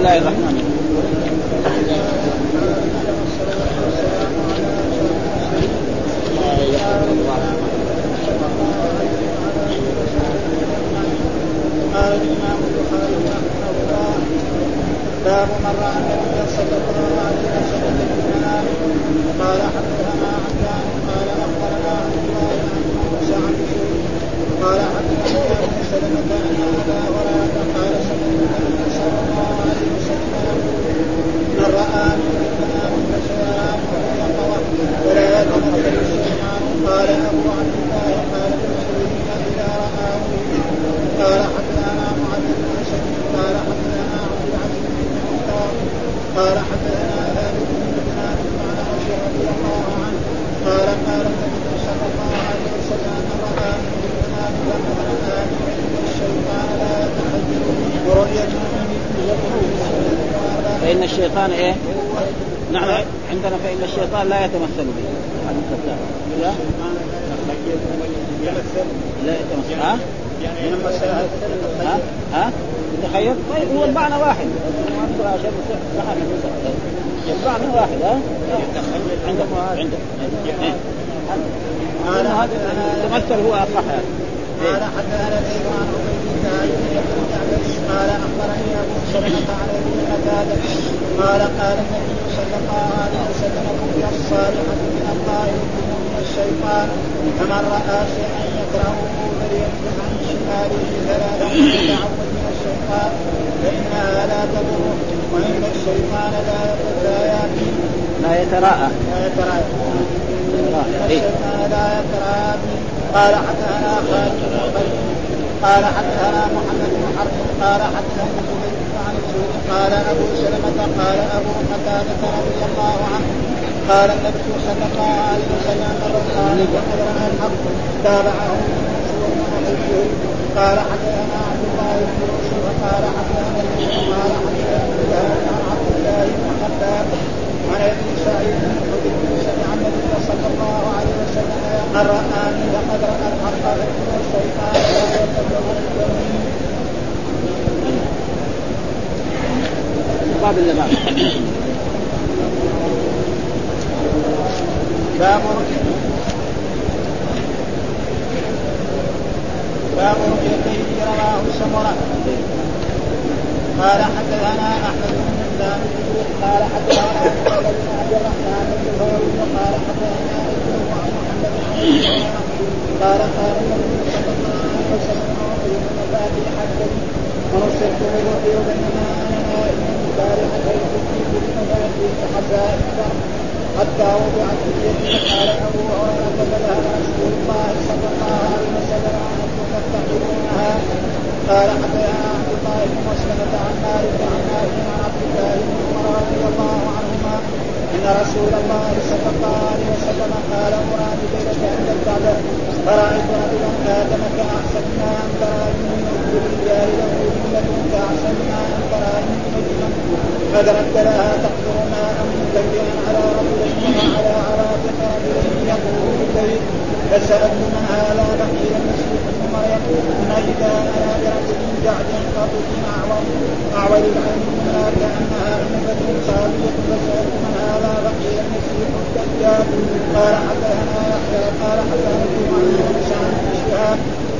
الله الرحمن الرحيم. الله باب من راى النبي صلى الله عليه وسلم في المنام قال حدثنا عبدان قال اخبرنا عبد الله عن موسى عن قال حدثنا سلمة. ان ابا هريرة قال سمعت من راى ولا يتمثل الشيطان قال ابو عبد الله قال المسلمين اذا رآه قال حدثنا معاذ بن قال حدثنا عبد العزيز بن قال حدثنا ثابت بن بن عن انس رضي الله عنه قال قال النبي صلى الله عليه وسلم من راى من المنام فقد رآني فان الشيطان لا يتحدث ورؤيته فإن الشيطان إيه؟ نعم عندنا فإن الشيطان لا يتمثل به لا لا يتمثل ها؟ يعني ها؟ ها؟ تخيل طيب هو المعنى واحد المعنى واحد ها؟ عندك عندك هذا تمثل هو أصح يعني قال حدثنا عن قال اخبرني ابو سلمة عن ابي قتادة قال قال النبي صلى الله عليه وسلم رؤيا الصالحة من الله من الشيطان فمن راى شيئا يكرهه فليمسح عن شماله ثلاثا يتعوذ من الشيطان فانها لا تضره وان الشيطان لا لا ياتي لا يتراءى. لا يتراءى. الشيطان لا يتراءى. قال حدثنا خالد بن الوليد قال حدثنا محمد بن حرب قال حدثنا زبير عن الزهري قال أبو سلمه قال أبو قتادة رضي الله عنه قال النبي صلى الله عليه وسلم رآني فقد رأى الحق تابعه قال حدثنا عبد الله بن يوسف قال حدثنا قال حدثنا عن عبد الله بن خباب عن أبي سعيد بن صلى الله عليه وسلم من رآني فقد رأى الحق فإن الشيطان لا يتبع مقابل لبعض باب باب رؤيته رواه سمرة قال حدثنا أحمد بن قال حدثنا محمد بن عبد الرحمن بن الهروي قال حدثنا ابن محمد بن قال قال النبي صلى الله عليه وسلم اعطي مفاتيح الجنه ونصرت بالرؤيا بينما أنا نائم البارحه في كل مفاتيح حتى حتى وضعت في يدي قال ابو هريره فذهب رسول الله صلى الله عليه وسلم عنكم تتخذونها قال حدثنا عبد الله بن مسلمة عن مالك عن مالك عن عبد الله بن عمر رضي الله عنهما ان رسول الله صلى الله عليه وسلم قال مراد ليلة عند الكعبة فرأيت رجلا آدم كأحسن ما أن ترى من الرجال له جملة كأحسن ما أن ترى من نجما فدركت لها تقدر ماء متكئا على رجلين وعلى عرافة رجلين يطوف بالبيت فسألت من هذا بقيل المسيح ابن مريم إن إذا أنا برجل جعد قبض أعور أعور العين منها كأنها عنبة صافية فسألت من هذا بقيل المسيح الدجال قال حدثنا يحيى قال حدثنا عن موسى عن شهاب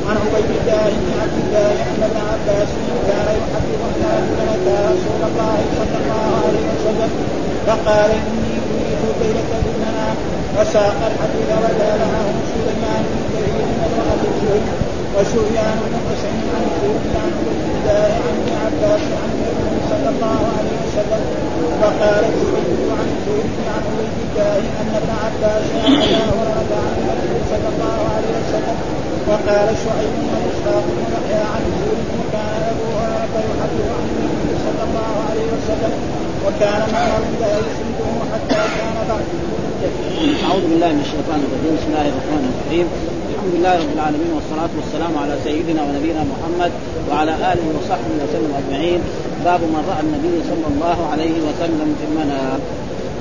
عن عبيد الله بن عبد الله ان ابن عباس كان يحدث الناس فاتى رسول الله صلى الله عليه وسلم فقال اني اريد ليله بالمنام وساق الحديث وجاء معه سليمان بن كثير من امراه الزهري وسفيان بن حسين عن الزهري عن عبيد الله عن ابن عباس عن النبي صلى الله عليه وسلم فقال الزهري عن الزهري عن عبيد الله ان ابن عباس ابا هريره عن النبي صلى الله عليه وسلم وقال شعيب بن اسحاق بن يحيى عن الزهري كان ابو هريره يحدث عن النبي صلى الله عليه وسلم وكان معه لا يسنده حتى كان بعد أعوذ بالله من الشيطان الرجيم. بسم الله الرحمن الرحيم. الحمد لله رب العالمين والصلاة والسلام على سيدنا ونبينا محمد وعلى آله وصحبه وسلم أجمعين. باب من رأى النبي صلى الله عليه وسلم في المنام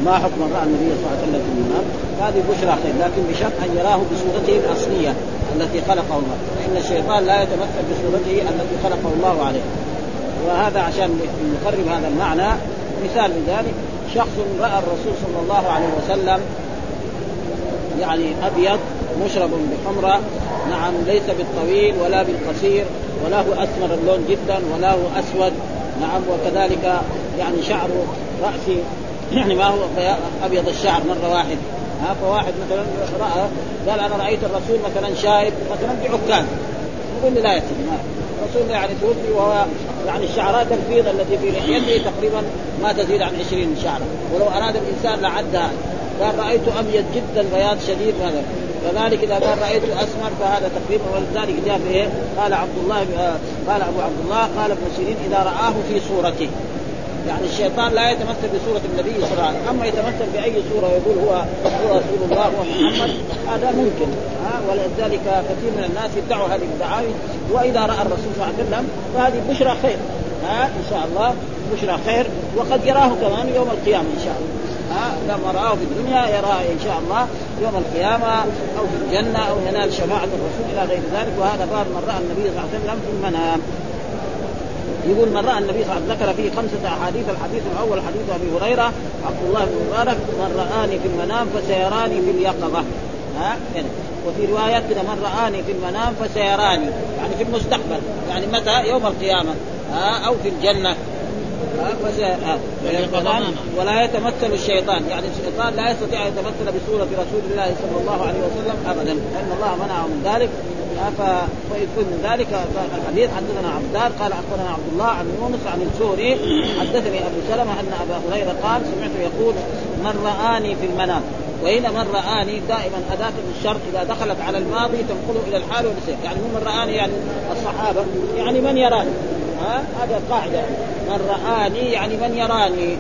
ما حكم من رأى النبي صلى الله عليه وسلم في المنام هذه بشرى خير لكن بشرط أن يراه بصورته الأصلية التي خلقه الله. فإن الشيطان لا يتمثل بصورته التي خلقه الله عليه. وهذا عشان نقرب هذا المعنى. مثال لذلك شخص رأى الرسول صلى الله عليه وسلم يعني أبيض مشرب بحمرة نعم ليس بالطويل ولا بالقصير ولا هو أسمر اللون جدا ولا هو أسود. نعم وكذلك يعني شعر رأسي. يعني ما هو أبيض الشعر مرة واحد. ها فواحد مثلا رأى قال أنا رأيت الرسول مثلا شايب مثلا بعكاز يقول لا سيدي الرسول يعني توفي وهو يعني الشعرات البيض التي في لحيته تقريبا ما تزيد عن 20 شعره ولو أراد الإنسان لعدها. قال رأيت أبيض جدا بياض شديد هذا كذلك إذا قال رأيت أسمر فهذا تقريبا ولذلك جاء في إيه؟ قال عبد الله قال أبو عبد الله قال ابن سيرين إذا رآه في صورته. يعني الشيطان لا يتمثل بصورة النبي صلى الله عليه وسلم، أما يتمثل بأي صورة ويقول هو هو رسول الله هو محمد هذا ممكن. ها ولذلك كثير من الناس يدعوا هذه الدعاوي. وإذا رأى الرسول صلى الله عليه وسلم فهذه بشرى خير. ها إن شاء الله بشرى خير. وقد يراه كمان يوم القيامة إن شاء الله. ها لما رآه في الدنيا يراه إن شاء الله يوم القيامة أو في الجنة أو ينال شفاعة الرسول إلى غير ذلك. وهذا باب من رأى النبي صلى الله عليه وسلم في المنام يقول من رأى النبي صلى الله عليه وسلم ذكر فيه خمسة أحاديث الحديث الأول حديث أبي هريرة عبد الله بن مبارك من رآني في المنام فسيراني في اليقظة. ها يعني وفي روايات كده من رآني في المنام فسيراني يعني في المستقبل يعني متى؟ يوم القيامة ها أو في الجنة. ولا يتمثل الشيطان. يعني الشيطان لا يستطيع أن يتمثل بصوره رسول الله صلى الله عليه وسلم ابدا. لأن الله منعه من ذلك. فيكون من ذلك الحديث حدثنا عبدار قال أخبرنا عبد الله عن يونس عن الزهري حدثني أبو سلمة أن أبا هريرة قال سمعته يقول من رآني في المنام. وهنا من رآني دائما أداة الشرط إذا دخلت على الماضي تنقله إلى الحال والنسيان. يعني من رآني يعني الصحابة. يعني من يراني؟ ها؟ هذا قاعدة. من رآني يعني من يراني.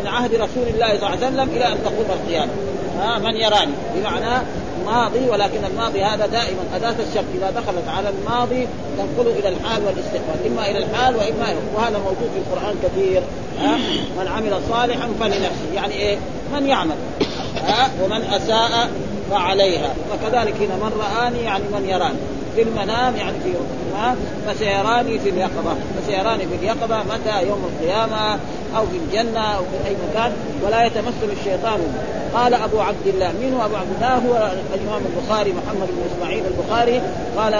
من عهد رسول الله صلى الله عليه وسلم إلى أن تقوم القيامة. ها؟ من يراني. بمعنى ماضي ولكن الماضي هذا دائما أداة الشرط إذا دخلت على الماضي تنقله إلى الحال والاستقبال. إما إلى الحال وإما إلى وهذا موجود في القرآن كثير. ها؟ من عمل صالحا فلنفسه. يعني إيه؟ من يعمل. ها؟ ومن أساء فعليها. وكذلك هنا من رآني يعني من يراني. في المنام يعني في فسيراني في اليقظة. فسيراني في اليقظة متى؟ يوم القيامة. أو في الجنة أو في أي مكان ولا يتمثل الشيطان. قال أبو عبد الله من هو أبو عبد الله؟ هو الإمام البخاري محمد بن إسماعيل البخاري. قال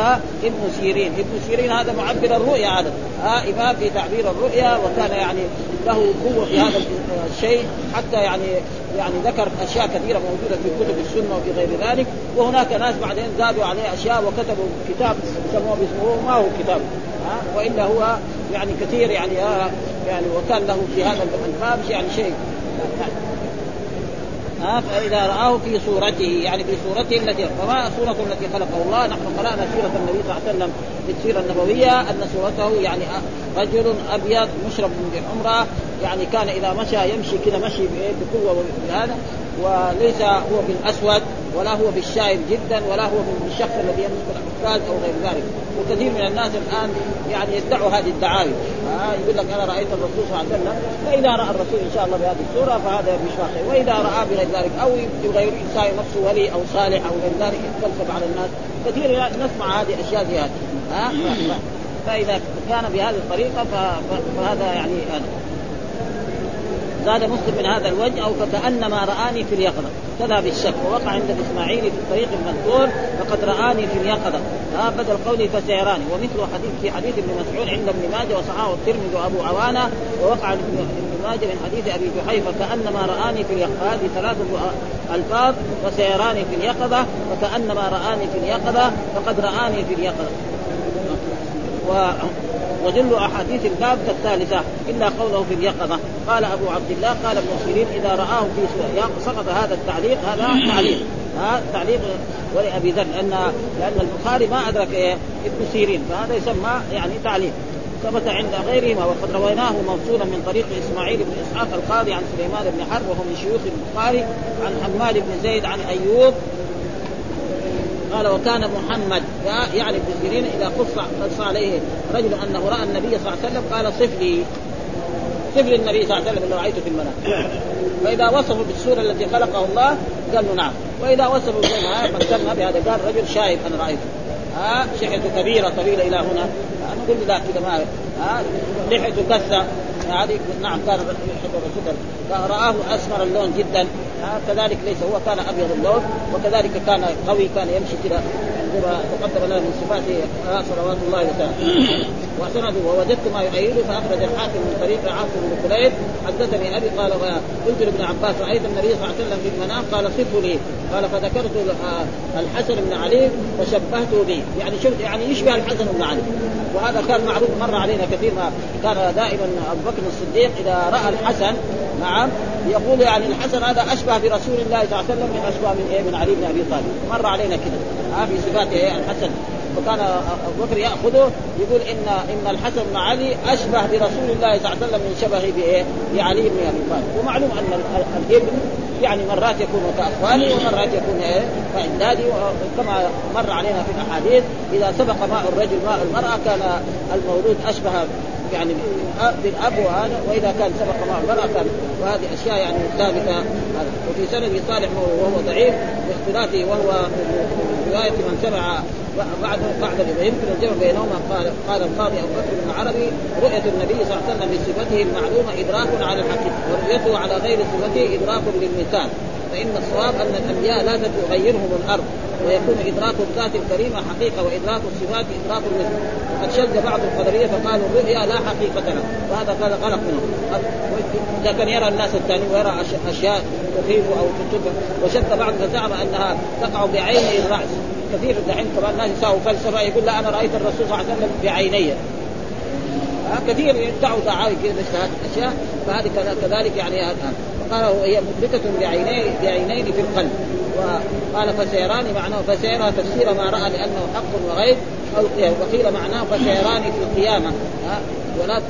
ابن سيرين. ابن سيرين هذا معبر الرؤيا هذا. آه إمام في تعبير الرؤيا وكان يعني له قوة في هذا الشيء حتى يعني يعني ذكر أشياء كثيرة موجودة في كتب السنة وفي غير ذلك. وهناك ناس بعدين زادوا عليه أشياء وكتبوا كتاب سموه باسمه ما هو كتاب. وإلا هو يعني كثير يعني آه يعني وكان له في هذا الباب يعني شيء. ها فإذا رآه في صورته يعني في صورته التي فما صورته التي خلقه الله نحن قرأنا سيرة النبي صلى الله عليه وسلم في السيرة النبوية أن صورته يعني رجل أبيض مشرب بحمره يعني كان إذا مشى يمشي كذا مشي بقوة بهذا وليس هو بالاسود ولا هو بالشايب جدا ولا هو بالشخص الذي يمسك الحفاظ أو غير ذلك. وكثير من الناس الآن يعني يدعوا هذه الدعاوي آه يقول لك أنا رأيت الرسول صلى الله عليه وسلم فإذا رأى الرسول إن شاء الله بهذه الصورة فهذا بشفاء خير. وإذا رأى بغير ذلك أو يغير انسان نفسه ولي أو صالح أو غير ذلك يتفلسف على الناس. كثير نسمع هذه الأشياء زي هذه آه فإذا كان بهذه الطريقة فهذا يعني هذا. زاد مسلم من هذا الوجه أو فكأنما رآني في اليقظة. كذا بالشك. ووقع عند الاسماعيلي في الطريق المذكور فقد رآني في اليقظة. ها بدل قوله فسيراني. ومثل حديث في حديث ابن مسعود عند ابن ماجه وصححه الترمذي وأبو عوانة ووقع ابن ماجه من حديث أبي جحيفة كانما رآني في اليقظة. هذه ثلاثة ألفاظ. وسيراني في اليقظة. وكانما رآني في اليقظة. فقد رآني في اليقظة. و وجل أحاديث الباب كالثالثه الا قوله في اليقظة قال أبو عبد الله قال ابن سيرين إذا رآه في سقط هذا التعليق هذا تعليق. ها تعليق ولابي ذر لأن لأن البخاري ما أدرك إيه ابن سيرين فهذا يسمى يعني تعليق. ثبت عند غيرهما وقد رويناه موصولا من طريق إسماعيل بن إسحاق القاضي عن سليمان بن حرب وهو من شيوخ البخاري عن حماد بن زيد عن أيوب قال وكان محمد يعني ابن سيرين إذا قص قص عليه رجل أنه رأى النبي صلى الله عليه وسلم قال صف لي صف لي النبي صلى الله عليه وسلم اللي رأيته في المنام. فإذا وصفوا بالصورة التي خلقه الله قال له نعم. وإذا وصفوا بها فسمى بهذا قال رجل شايب أنا رأيته. ها شحته كبيرة طويلة إلى هنا. نقول لا كذا ما لحيته كثه هذه نعم كان يحب الرسول رآه أسمر اللون جدا. كذلك ليس هو كان أبيض اللون وكذلك كان قوي كان يمشي كذا. تقدم لنا من صفاته صلوات الله وسلامه. وسنده ووجدت ما يؤيده فأخرج الحاكم من طريق عاصم بن كليب. حدثني أبي قال قلت لابن عباس رأيت النبي صلى الله عليه وسلم في المنام؟ قال صفه لي. قال فذكرت الحسن بن علي وشبهته به يعني شفت يعني يشبه الحسن بن علي. وهذا كان معروف مر علينا كثير ما كان دائما أبو بكر الصديق إذا رأى الحسن نعم يقول يعني الحسن هذا أشبه برسول الله صلى الله عليه وسلم من أشبه من إيه؟ من علي بن أبي طالب. مر علينا كذا. آه في صفات إيه؟ الحسن. وكان أبو بكر يأخذه يقول ان إن الحسن بن علي أشبه برسول الله صلى الله عليه وسلم من شبهه بإيه؟ بعلي بن أبي طالب. ومعلوم أن الابن يعني مرات يكون كأخواني ومرات يكون كاجدادي وكما مر علينا في الأحاديث إذا سبق ماء الرجل ماء المرأة كان المولود أشبه يعني بالأب وهذا وإذا كان سبق مع المرأة كان وهذه أشياء يعني ثابتة. وفي سند صالح وهو ضعيف باختلافه وهو رواية من سمع بعد بعد يمكن الجمع بينهما قال قال القاضي أبو بكر بن العربي رؤية النبي صلى الله عليه وسلم بصفته المعلومة إدراك على الحقيقة ورؤيته على غير صفته إدراك للمثال فإن الصواب أن الأنبياء لا تغيرهم الأرض ويكون إدراك الذات الكريمه حقيقة وإدراك الصفات إدراك المثل وقد شد بعض القدرية فقالوا الرؤيا لا حقيقة له. وهذا قال غلط منهم إذا كان يرى الناس الثانيين ويرى أشياء تخيف أو تشبه وشد بعض فزعم أنها تقع بعين الرأس. كثير دحين كمان الناس يساووا فلسفة يقول لا أنا رأيت الرسول صلى الله عليه وسلم بعيني. كثير يدعوا دعاوي مثل هذه الاشياء فهذه كذلك يعني قال هي مثبتة بعينين بعينين في القلب. وقال فسيران معناه فسيرى تفسير ما رأى لأنه حق وغيب أو وقيل معناه فسيران في القيامة. ولا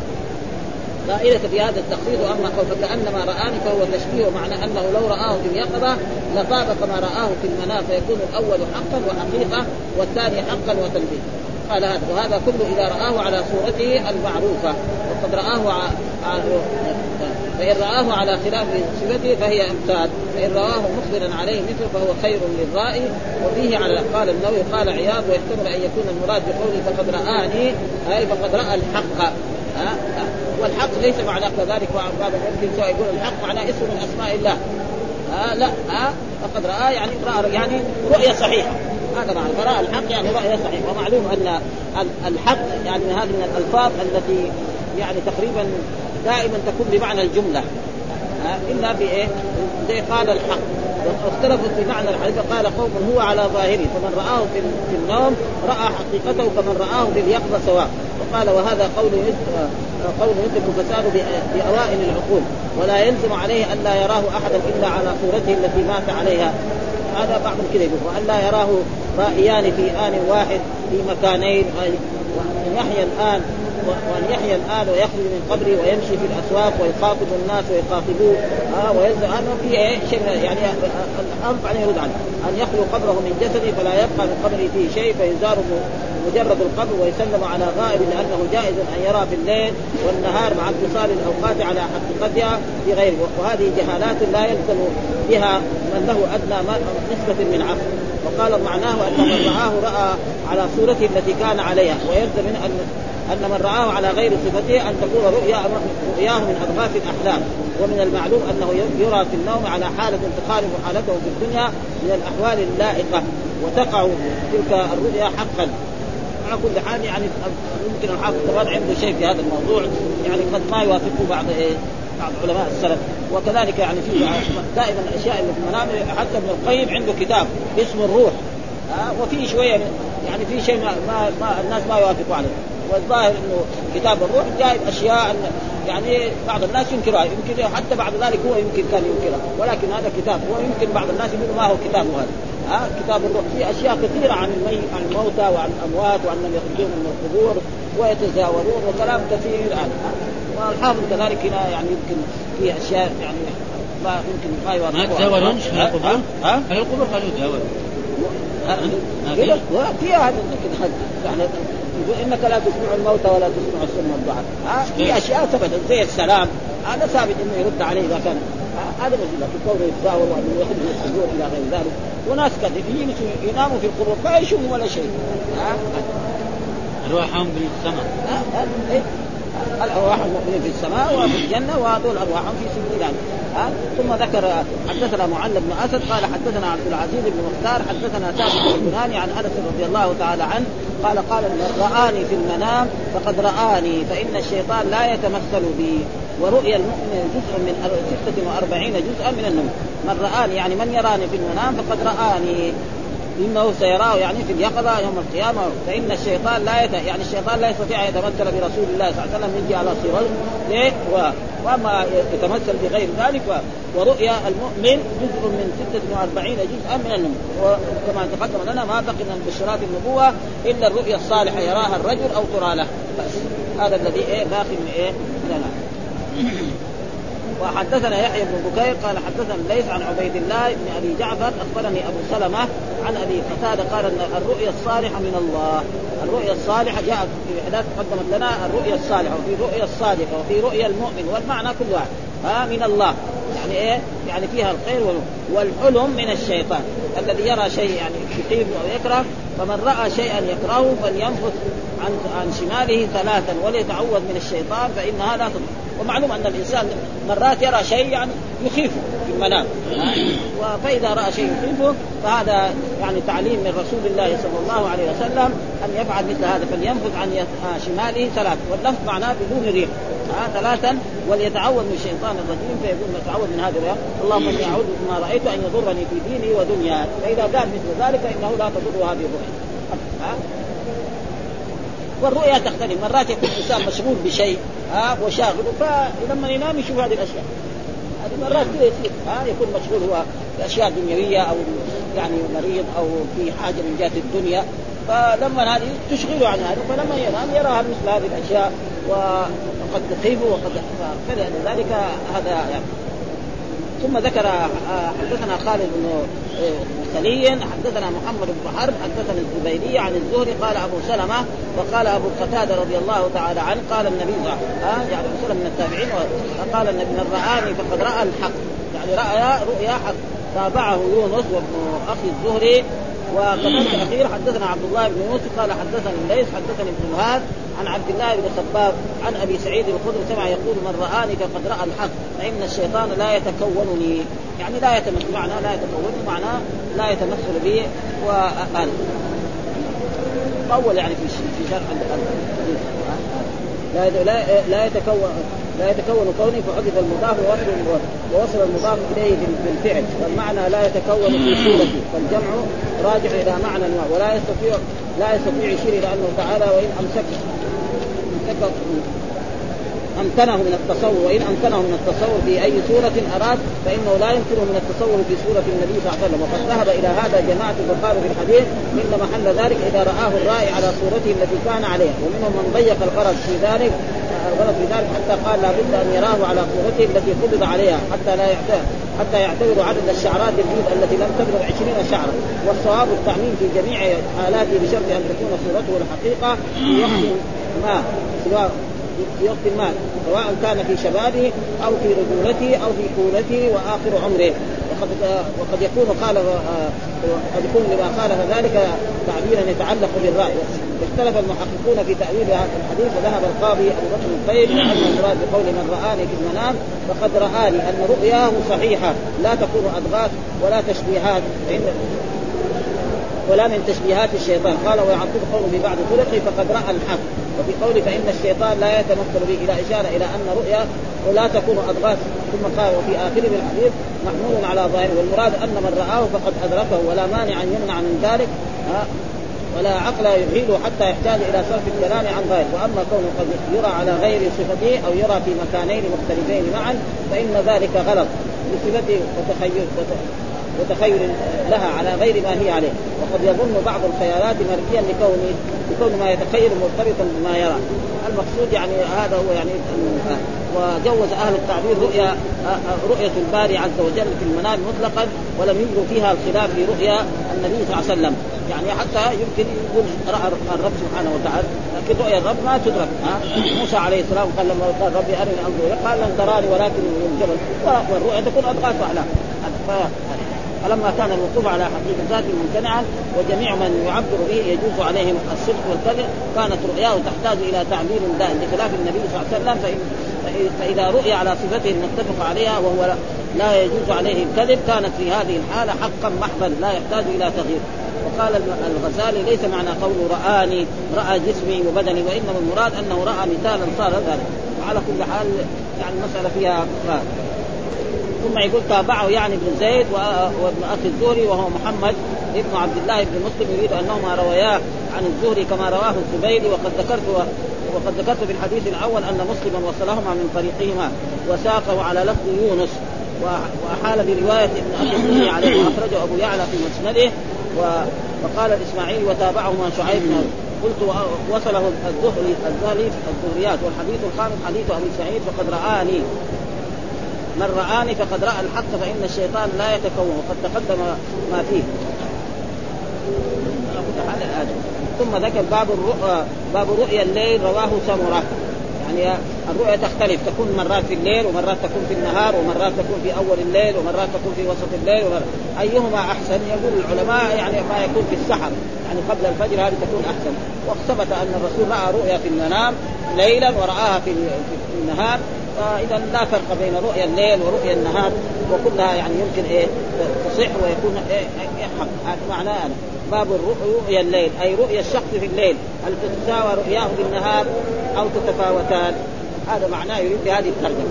فائدة في هذا التخفيض وأما قول فكأنما رآني فهو تشبيه معنى أنه لو رآه في اليقظة لطابق ما رآه في المنام فيكون الأول حقا وحقيقة والثاني حقا وتنفيذ قال هذا وهذا كله إذا رآه على صورته المعروفة وقد رآه على فإن رآه على خلاف صفته فهي أمثال فإن رآه مخبرا عليه مثله فهو خير للرائي. وفيه على قال النووي قال عياض ويحتمل أن يكون المراد بقوله فقد رآني أي فقد رأى الحق. ها؟ والحق ليس معناه كذلك بعض ممكن يقول الحق معناه اسم من أسماء الله. ها لا ها فقد رأى يعني رأى يعني رؤية صحيحة. هذا معنى فراى الحق يعني رؤية صحيحة. ومعلوم أن الحق يعني هذه من الألفاظ التي يعني تقريبا دائما تكون بمعنى الجملة. إلا بإيه؟ زي قال الحق. واختلفوا في معنى الحديث قال قوم هو على ظاهره فمن رآه في النوم رأى حقيقته كمن رآه في اليقظة سواء. وقال وهذا قول قول يدرك فساد بأوائل العقول ولا يلزم عليه أن لا يراه أحدا إلا على صورته التي مات عليها. هذا بعض كذا يقول وأن لا يراه رائيان في آن واحد في مكانين وأن يحيى الآن وأن يحيى الآن ويخرج من قبره ويمشي في الأسواق ويخاطب الناس ويخاطبوه. آه ويلزم انه في إيه شيء يعني الامر بعدين يرد عنه. أن يخلو قبره من جسده فلا يبقى من قبره فيه شيء فيزار مجرد القبر ويسلم على غائب لأنه جائز أن يرى في الليل والنهار مع اتصال الأوقات على حقيقتها في غيره. وهذه جهالات لا يلزم بها من له أدنى نسبة من عقل. وقال معناه أن من رآه رأى على صورته التي كان عليها ويلزم من ان أن من رآه على غير صفته أن تكون رؤيا رؤياه من اضغاث الأحلام. ومن المعلوم أنه يرى في النوم على حالة تخالف حالته في الدنيا من الأحوال اللائقة وتقع تلك الرؤيا حقا. على كل حال يعني يمكن الحافظ طبعا عنده شيء في هذا الموضوع يعني قد ما يوافقه بعض إيه بعض علماء السلف. وكذلك يعني في دائما الأشياء اللي في المنام حتى ابن القيم عنده كتاب اسمه الروح. آه وفي شوية يعني في شيء ما, ما, ما الناس ما يوافقوا عليه. والظاهر إنه كتاب الروح جايب أشياء يعني بعض الناس ينكرها. يمكن حتى بعد ذلك هو يمكن كان ينكرها. ولكن هذا كتاب هو يمكن بعض الناس يقولوا ما هو كتاب هذا. ها كتاب الروح. في أشياء كثيرة عن المي عن الموتى وعن الأموات وانهم يخرجون من القبور ويتزاورون وكلام كثير عن والحافظ كذلك هنا يعني يمكن في أشياء يعني ما يمكن ما يوافقوا ما يتزاورون في القبور؟ ها؟ هل القبور قالوا يتزاورون؟ فيها هذا يعني يقول إنك لا تسمع الموتى ولا تسمع الصم والدعاء في أشياء ثبتت زي السلام. هذا ثابت إنه يرد عليه إذا كان هذا موجود في كونه يتزاور وانه يخرج من الصدور إلى غير ذلك. وناس قد يناموا في القبور ما يشوفوا ولا شيء. ارواحهم بالسماء. الأرواح المؤمنين في السماء وفي الجنة وهذول أرواحهم في سجودان ها؟ ثم ذكر حدثنا معل بن أسد قال حدثنا عبد العزيز بن مختار حدثنا ثابت البناني عن أنس رضي الله تعالى عنه قال قال من رآني في المنام فقد رآني فإن الشيطان لا يتمثل بي. ورؤيا المؤمن جزء من 46 جزءا من النوم. من رآني يعني من يراني في المنام فقد رآني. إنه سيراه يعني في اليقظة يوم القيامة فإن الشيطان لا يت... يعني الشيطان لا يستطيع أن يتمثل برسول الله صلى الله عليه وسلم يجي على صورته ليه؟ و... وأما يتمثل بغير ذلك و... ورؤيا المؤمن جزء من 46 جزءا من النمو وكما تقدم لنا ما بقي من بشرات النبوة إلا الرؤيا الصالحة يراها الرجل أو ترى له بس. هذا الذي إيه باقي من إيه؟ لنا. وحدثنا يحيى بن بكير قال حدثنا ليس عن عبيد الله بن أبي جعفر أخبرني أبو سلمة عن أبي قتادة قال أن الرؤيا الصالحة من الله. الرؤيا الصالحة جاءت في إحداث قدمت لنا الرؤيا الصالحة وفي الرؤيا الصادقة وفي رؤيا المؤمن والمعنى كل واحد. ها من الله. يعني إيه؟ يعني فيها الخير والحلم من الشيطان. الذي يرى شيء يعني يحب أو يكره فمن رأى شيئا يكرهه فلينفث عن عن شماله ثلاثا وليتعوذ من الشيطان فانها لا تضر ومعلوم أن الإنسان مرات يرى شيء يعني يخيفه في المنام. فاذا رأى شيء يخيفه فهذا يعني تعليم من رسول الله صلى الله عليه وسلم أن يفعل مثل هذا فلينفث عن شماله ثلاث. واللفظ معناه بدون ريح. آه ثلاثا وليتعوذ من الشيطان الرجيم فيقول يتعوذ من الرياح. اللهم إني أعوذ بما رأيت أن يضرني في ديني ودنياي. فإذا قال مثل ذلك فإنه لا تضر هذه الرؤيا آه والرؤيا تختلف. مرات يكون الإنسان مشغول بشيء ها وشاغل فلما ينام يشوف هذه الأشياء. هذه مرات كذا يصير ها يكون مشغول هو بأشياء دنيوية أو يعني مريض أو في حاجة من جهة الدنيا. فلما هذه تشغله عن هذا فلما ينام يرى مثل هذه الأشياء وقد تخيفه وقد فلذلك هذا يعني. ثم ذكر حدثنا خالد بن خلي حدثنا محمد بن حرب حدثنا الزبيدي عن الزهري قال أبو سلمة وقال أبو قتادة رضي الله تعالى عنه قال النبي صلى الله عليه وسلم يعني ابو سلمه من التابعين وقال النبي من رآني فقد رأى الحق. يعني رأى رؤيا حق. تابعه يونس وابن أخي الزهري. وكذلك الأخير حدثنا عبد الله بن يوسف قال حدثني الليث حدثني ابن مهاد عن عبد الله بن خباب عن أبي سعيد الخدري سمع يقول من رآني فقد رأى الحق فإن الشيطان لا يتكونني. يعني لا يتمثل معناه لا يتكون معناه لا يتمثل بي وأنا أول يعني في في شرح لا لا يتكون لا يتكون كوني فحذف المضاف ووصل ووصل المضاف إليه بالفعل والمعنى لا يتكون في صورته فالجمع راجع إلى معنى ولا يستطيع لا يستطيع يشير إلى أنه تعالى وإن امسك امسك أمكنه من التصور وإن أمكنه من التصور في أي صوره أراد فإنه لا يمكنه من التصور في صوره النبي صلى الله عليه وسلم. وقد ذهب إلى هذا جماعة البخاري في الحديث ان محل ذلك إذا رآه الرائي على صورته التي كان عليها. ومنهم من ضيق الغرض في ذلك الغرض في ذلك حتى قال لابد أن يراه على صورته التي قبض عليها حتى لا يعتبر حتى يعتبر عدد الشعرات البيض التي لم تبلغ 20 شعرا. والصواب التعميم في جميع حالاته بشرط أن تكون صورته الحقيقة في وقت ما سواء في وقت ما سواء كان في شبابه أو في رجولته أو في طولته وآخر عمره. وقد وقد يكون قال قد يكون لما خالف ذلك تعبيرا يتعلق بالرأي. واختلف المحققون في تأويل هذا الحديث وذهب القاضي أبو بكر الطيب أن المراد بقول من رآني في المنام فقد رآني أن رؤياه صحيحة لا تكون أضغاث ولا تشبيهات ولا من تشبيهات الشيطان. قال ويعقب قوله ببعض طرقه فقد رأى الحق. وفي قوله فإن الشيطان لا يتمثل به إلى إشارة إلى أن رؤيا ولا تكون أضغاث. ثم قال وفي اخره الحديث محمول على ظاهره والمراد أن من رآه فقد أدركه ولا مانع أن يمنع من ذلك ولا عقل يحيله حتى يحتاج إلى صرف الكلام عن غيره وأما كونه قد يرى على غير صفته أو يرى في مكانين مختلفين معا فإن ذلك غلط. بصفته وتخيل وتخيل لها على غير ما هي عليه. وقد يظن بعض الخيالات مرئيا لكون لكون ما يتخيل مرتبطا بما يرى. المقصود يعني هذا هو يعني وجوز أهل التعبير رؤيا رؤية الباري عز وجل في المنام مطلقا ولم يجروا فيها الخلاف في رؤيا النبي صلى الله عليه وسلم. يعني حتى يمكن يقول رأى الرب سبحانه وتعالى لكن رؤيا الرب ما تدرك. ها؟ موسى عليه السلام قال لما قال ربي أرني أنظر قال لن تراني ولكن من الجبل والرؤيا تكون اضغاث احلام فلما كان الوقوف على حقيقة ذاته ممتنعا وجميع من يعبر به يجوز عليهم الصدق والكذب كانت رؤياه تحتاج إلى تعبير دائم بخلاف النبي صلى الله عليه وسلم فإن فإذا رؤي على صفته المتفق عليها وهو لا يجوز عليه الكذب كانت في هذه الحالة حقا محضا لا يحتاج إلى تغيير وقال الغزالي ليس معنى قوله رآني رأى جسمي وبدني وإنما المراد أنه رأى مثالا صار ذلك وعلى كل حال يعني المسألة فيها. ثم يقول تابعه يعني ابن زيد وابن أخي الزهري وهو محمد ابن عبد الله بن مسلم يريد أنهما رواياه عن الزهري كما رواه الزبيدي وقد ذكرت وقد ذكرت في الحديث الأول أن مسلما وصلهما من طريقهما وساقه على لفظ يونس وأحال برواية ابن أخي الزهري عليه أخرجه أبو يعلى في مسنده وقال الإسماعيلي وتابعهما شعيب قلت وصله الزهري الزهري الزهريات والحديث الخامس حديث أبي سعيد فقد رآني. من رآني فقد رأى الحق فإن الشيطان لا يتكون وقد تقدم ما فيه. ثم ذكر باب الرؤيا باب رؤيا الليل رواه سمرة. يعني الرؤيا تختلف تكون مرات في الليل ومرات تكون في النهار ومرات تكون في أول الليل ومرات تكون في وسط الليل ومرات. أيهما أحسن؟ يقول العلماء يعني ما يكون في السحر. يعني قبل الفجر هذه تكون أحسن. وثبت أن الرسول رأى رؤيا في المنام ليلا ورآها في في النهار. فإذا لا فرق بين رؤيا الليل ورؤيا النهار وكلها يعني يمكن إيه تصح ويكون إيه, إيه حق. هذا معناه باب رؤيا الليل أي رؤيا الشخص في الليل. هل تتساوى رؤياه بالنهار أو تتفاوتان؟ هذا معناه يريد بهذه الترجمة.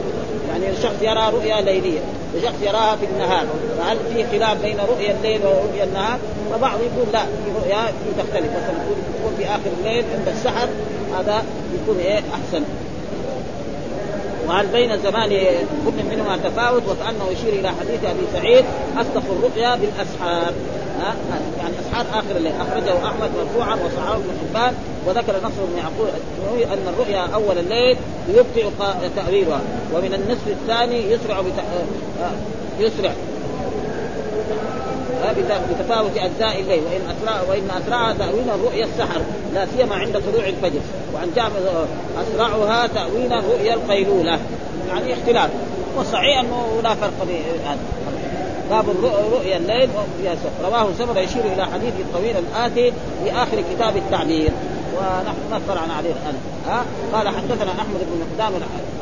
يعني الشخص يرى رؤيا ليلية وشخص يراها في النهار. فهل في خلاف بين رؤيا الليل ورؤيا النهار؟ فبعض يقول لا في رؤيا تختلف. مثلا يكون في آخر الليل عند السحر هذا يكون إيه أحسن. وهل بين زمان كل منهما تفاوت وكأنه يشير إلى حديث أبي سعيد أصدق الرؤيا بالأسحار. ها؟ يعني أسحار آخر الليل أخرجه أحمد مرفوعا وصححه ابن حبان وذكر نصر بن يعقوب أن الرؤيا أول الليل يبطئ تاويلها ومن النصف الثاني يسرع بت... يسرع. بتفاوت أجزاء الليل وإن اسرع وإن اسرعها تاويلا رؤيا السحر لا سيما عند طلوع الفجر. وعن جابر أسرعها تاويلا رؤيا القيلولة. يعني اختلاف. والصحيح أنه لا فرق بين هذا باب رؤيا الليل رواه سمر يشير إلى حديث الطويل الاتي في آخر كتاب التعبير ونحن ما اطلعنا عليه الآن. ها؟ قال حدثنا أحمد بن مقدام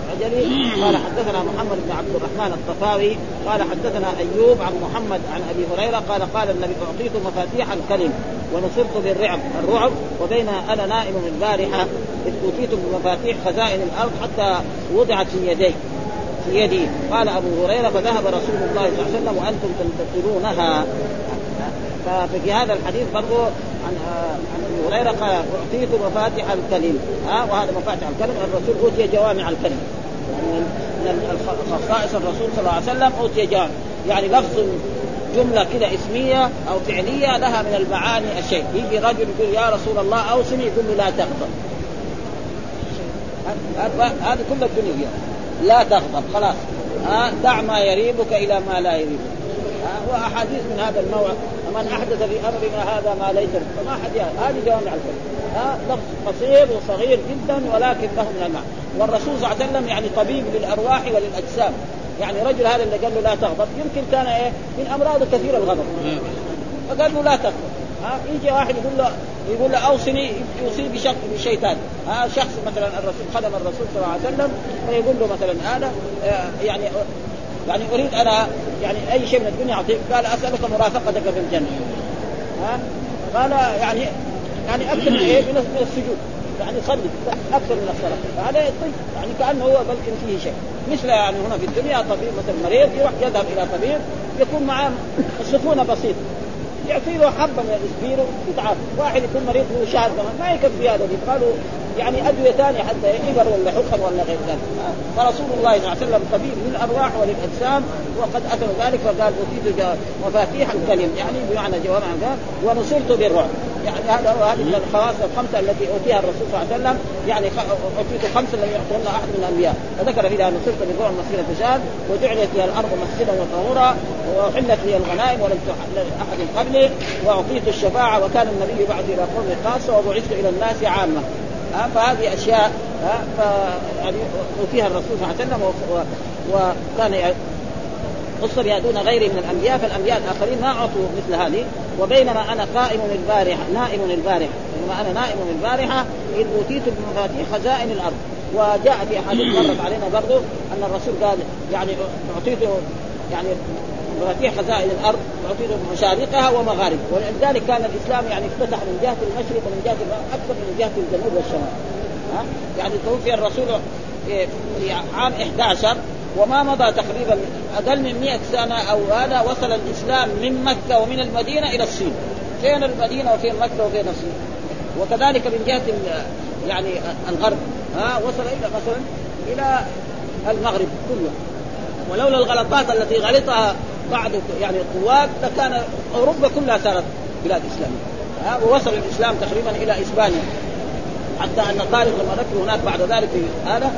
العجلي قال حدثنا محمد بن عبد الرحمن الطفاوي قال حدثنا أيوب عن محمد عن أبي هريرة قال قال النبي أعطيت مفاتيح الكلم ونصرت بالرعب الرعب وبين أنا نائم البارحة إذ أوتيت بمفاتيح خزائن الأرض حتى وضعت في يدي في يدي. قال أبو هريرة فذهب رسول الله صلى الله عليه وسلم وأنتم تنتظرونها. ففي هذا الحديث برضو عن عن أبي هريرة قال أعطيت مفاتح الكلم. ها وهذا مفاتح الكلم. الرسول أوتي جوامع الكلم. يعني من خصائص الرسول صلى الله عليه وسلم أوتي جوامع. يعني لفظ جملة كده اسمية أو فعلية لها من المعاني الشيء. يجي رجل يقول يا رسول الله أوصني يقول له لا تغضب. هذه كل الدنيا لا تغضب خلاص. دع ما يريبك إلى ما لا يريبك. واحاديث من هذا النوع من أحدث في أمرنا هذا ما ليس فما أحد هذه جوامع الكلم ها لفظ قصير وصغير جدا ولكن له من المعنى. والرسول صلى الله عليه وسلم يعني طبيب للأرواح وللأجسام. يعني رجل هذا اللي قال له لا تغضب. يمكن كان إيه؟ من امراضه كثير الغضب. فقال له لا تغضب. ها يجي واحد يقول له يقول له أوصني يوصي بشق بشيء ثاني ها شخص مثلا الرسول خدم الرسول صلى الله عليه وسلم فيقول له مثلا هذا يعني يعني أريد أنا يعني أي شيء من الدنيا أعطيك. قال أسألك مرافقتك في الجنة. ها؟ قال يعني يعني أكثر من إيه؟ من السجود. يعني صلي. أكثر من الصلاة. فهذا طيب. يعني كأنه هو بل فيه شيء. مثل يعني هنا في الدنيا طبيب مثلا مريض يروح يذهب إلى طبيب يكون معاه سخونة بسيطة. يعطي له حبة من الإسبيرو يتعافى، واحد يكون مريض له شهر كمان ما يكفي هذا. يبغى له يعني أدوية ثانية حتى ابر ولا حقن ولا غير ذلك. فرسول الله صلى الله عليه وسلم طبيب للأرواح وللاجسام وقد اتوا ذلك فقال اوتيت مفاتيح الكلم. يعني بمعنى جوامع ونصرت بالرعب يعني هذا هذه من الخواص الخمسة التي أوتيها الرسول صلى الله عليه وسلم. يعني أوتيت خمسه لم يعطوهن أحد من الأنبياء. فذكر فيها نصرت بالرعب مسيره شهر وجعلت لي الأرض مسجدا وطهورا وأحلت لي الغنائم ولم تحل احد قبلي. وأعطيت الشفاعة وكان النبي بعد إلى قوم خاصة وبعثت إلى الناس عامة. ها فهذه أشياء ها ف يعني الرسول صلى الله عليه وسلم وكان خص بها دون غيره من الأنبياء فالأنبياء الآخرين ما أعطوا مثل هذه. وبينما أنا قائم البارحه نائم البارحه بينما أنا نائم البارحه إذ أوتيت بمفاتيح خزائن الأرض. وجاء في احاديث مرت علينا برضو أن الرسول قال يعني اعطيت يعني مفاتيح خزائن الأرض اعطيت مشارقها ومغاربها. ولذلك كان الإسلام يعني افتتح من جهة المشرق ومن جهة أكثر من جهة الجنوب والشمال. ها؟ يعني توفي الرسول في عام 11 وما مضى تقريبا أقل من 100 سنة أو هذا وصل الإسلام من مكة ومن المدينة إلى الصين. فين المدينة وفين مكة وفين الصين؟ وكذلك من جهة يعني الغرب. ها؟ وصل إلى مثلا إلى المغرب كله. ولولا الغلطات التي غلطها بعض يعني القوات لكان أوروبا كلها صارت بلاد إسلامية. ووصل الإسلام تقريبا إلى إسبانيا. حتى أن طارق لما ركبوا هناك بعد ذلك في هذا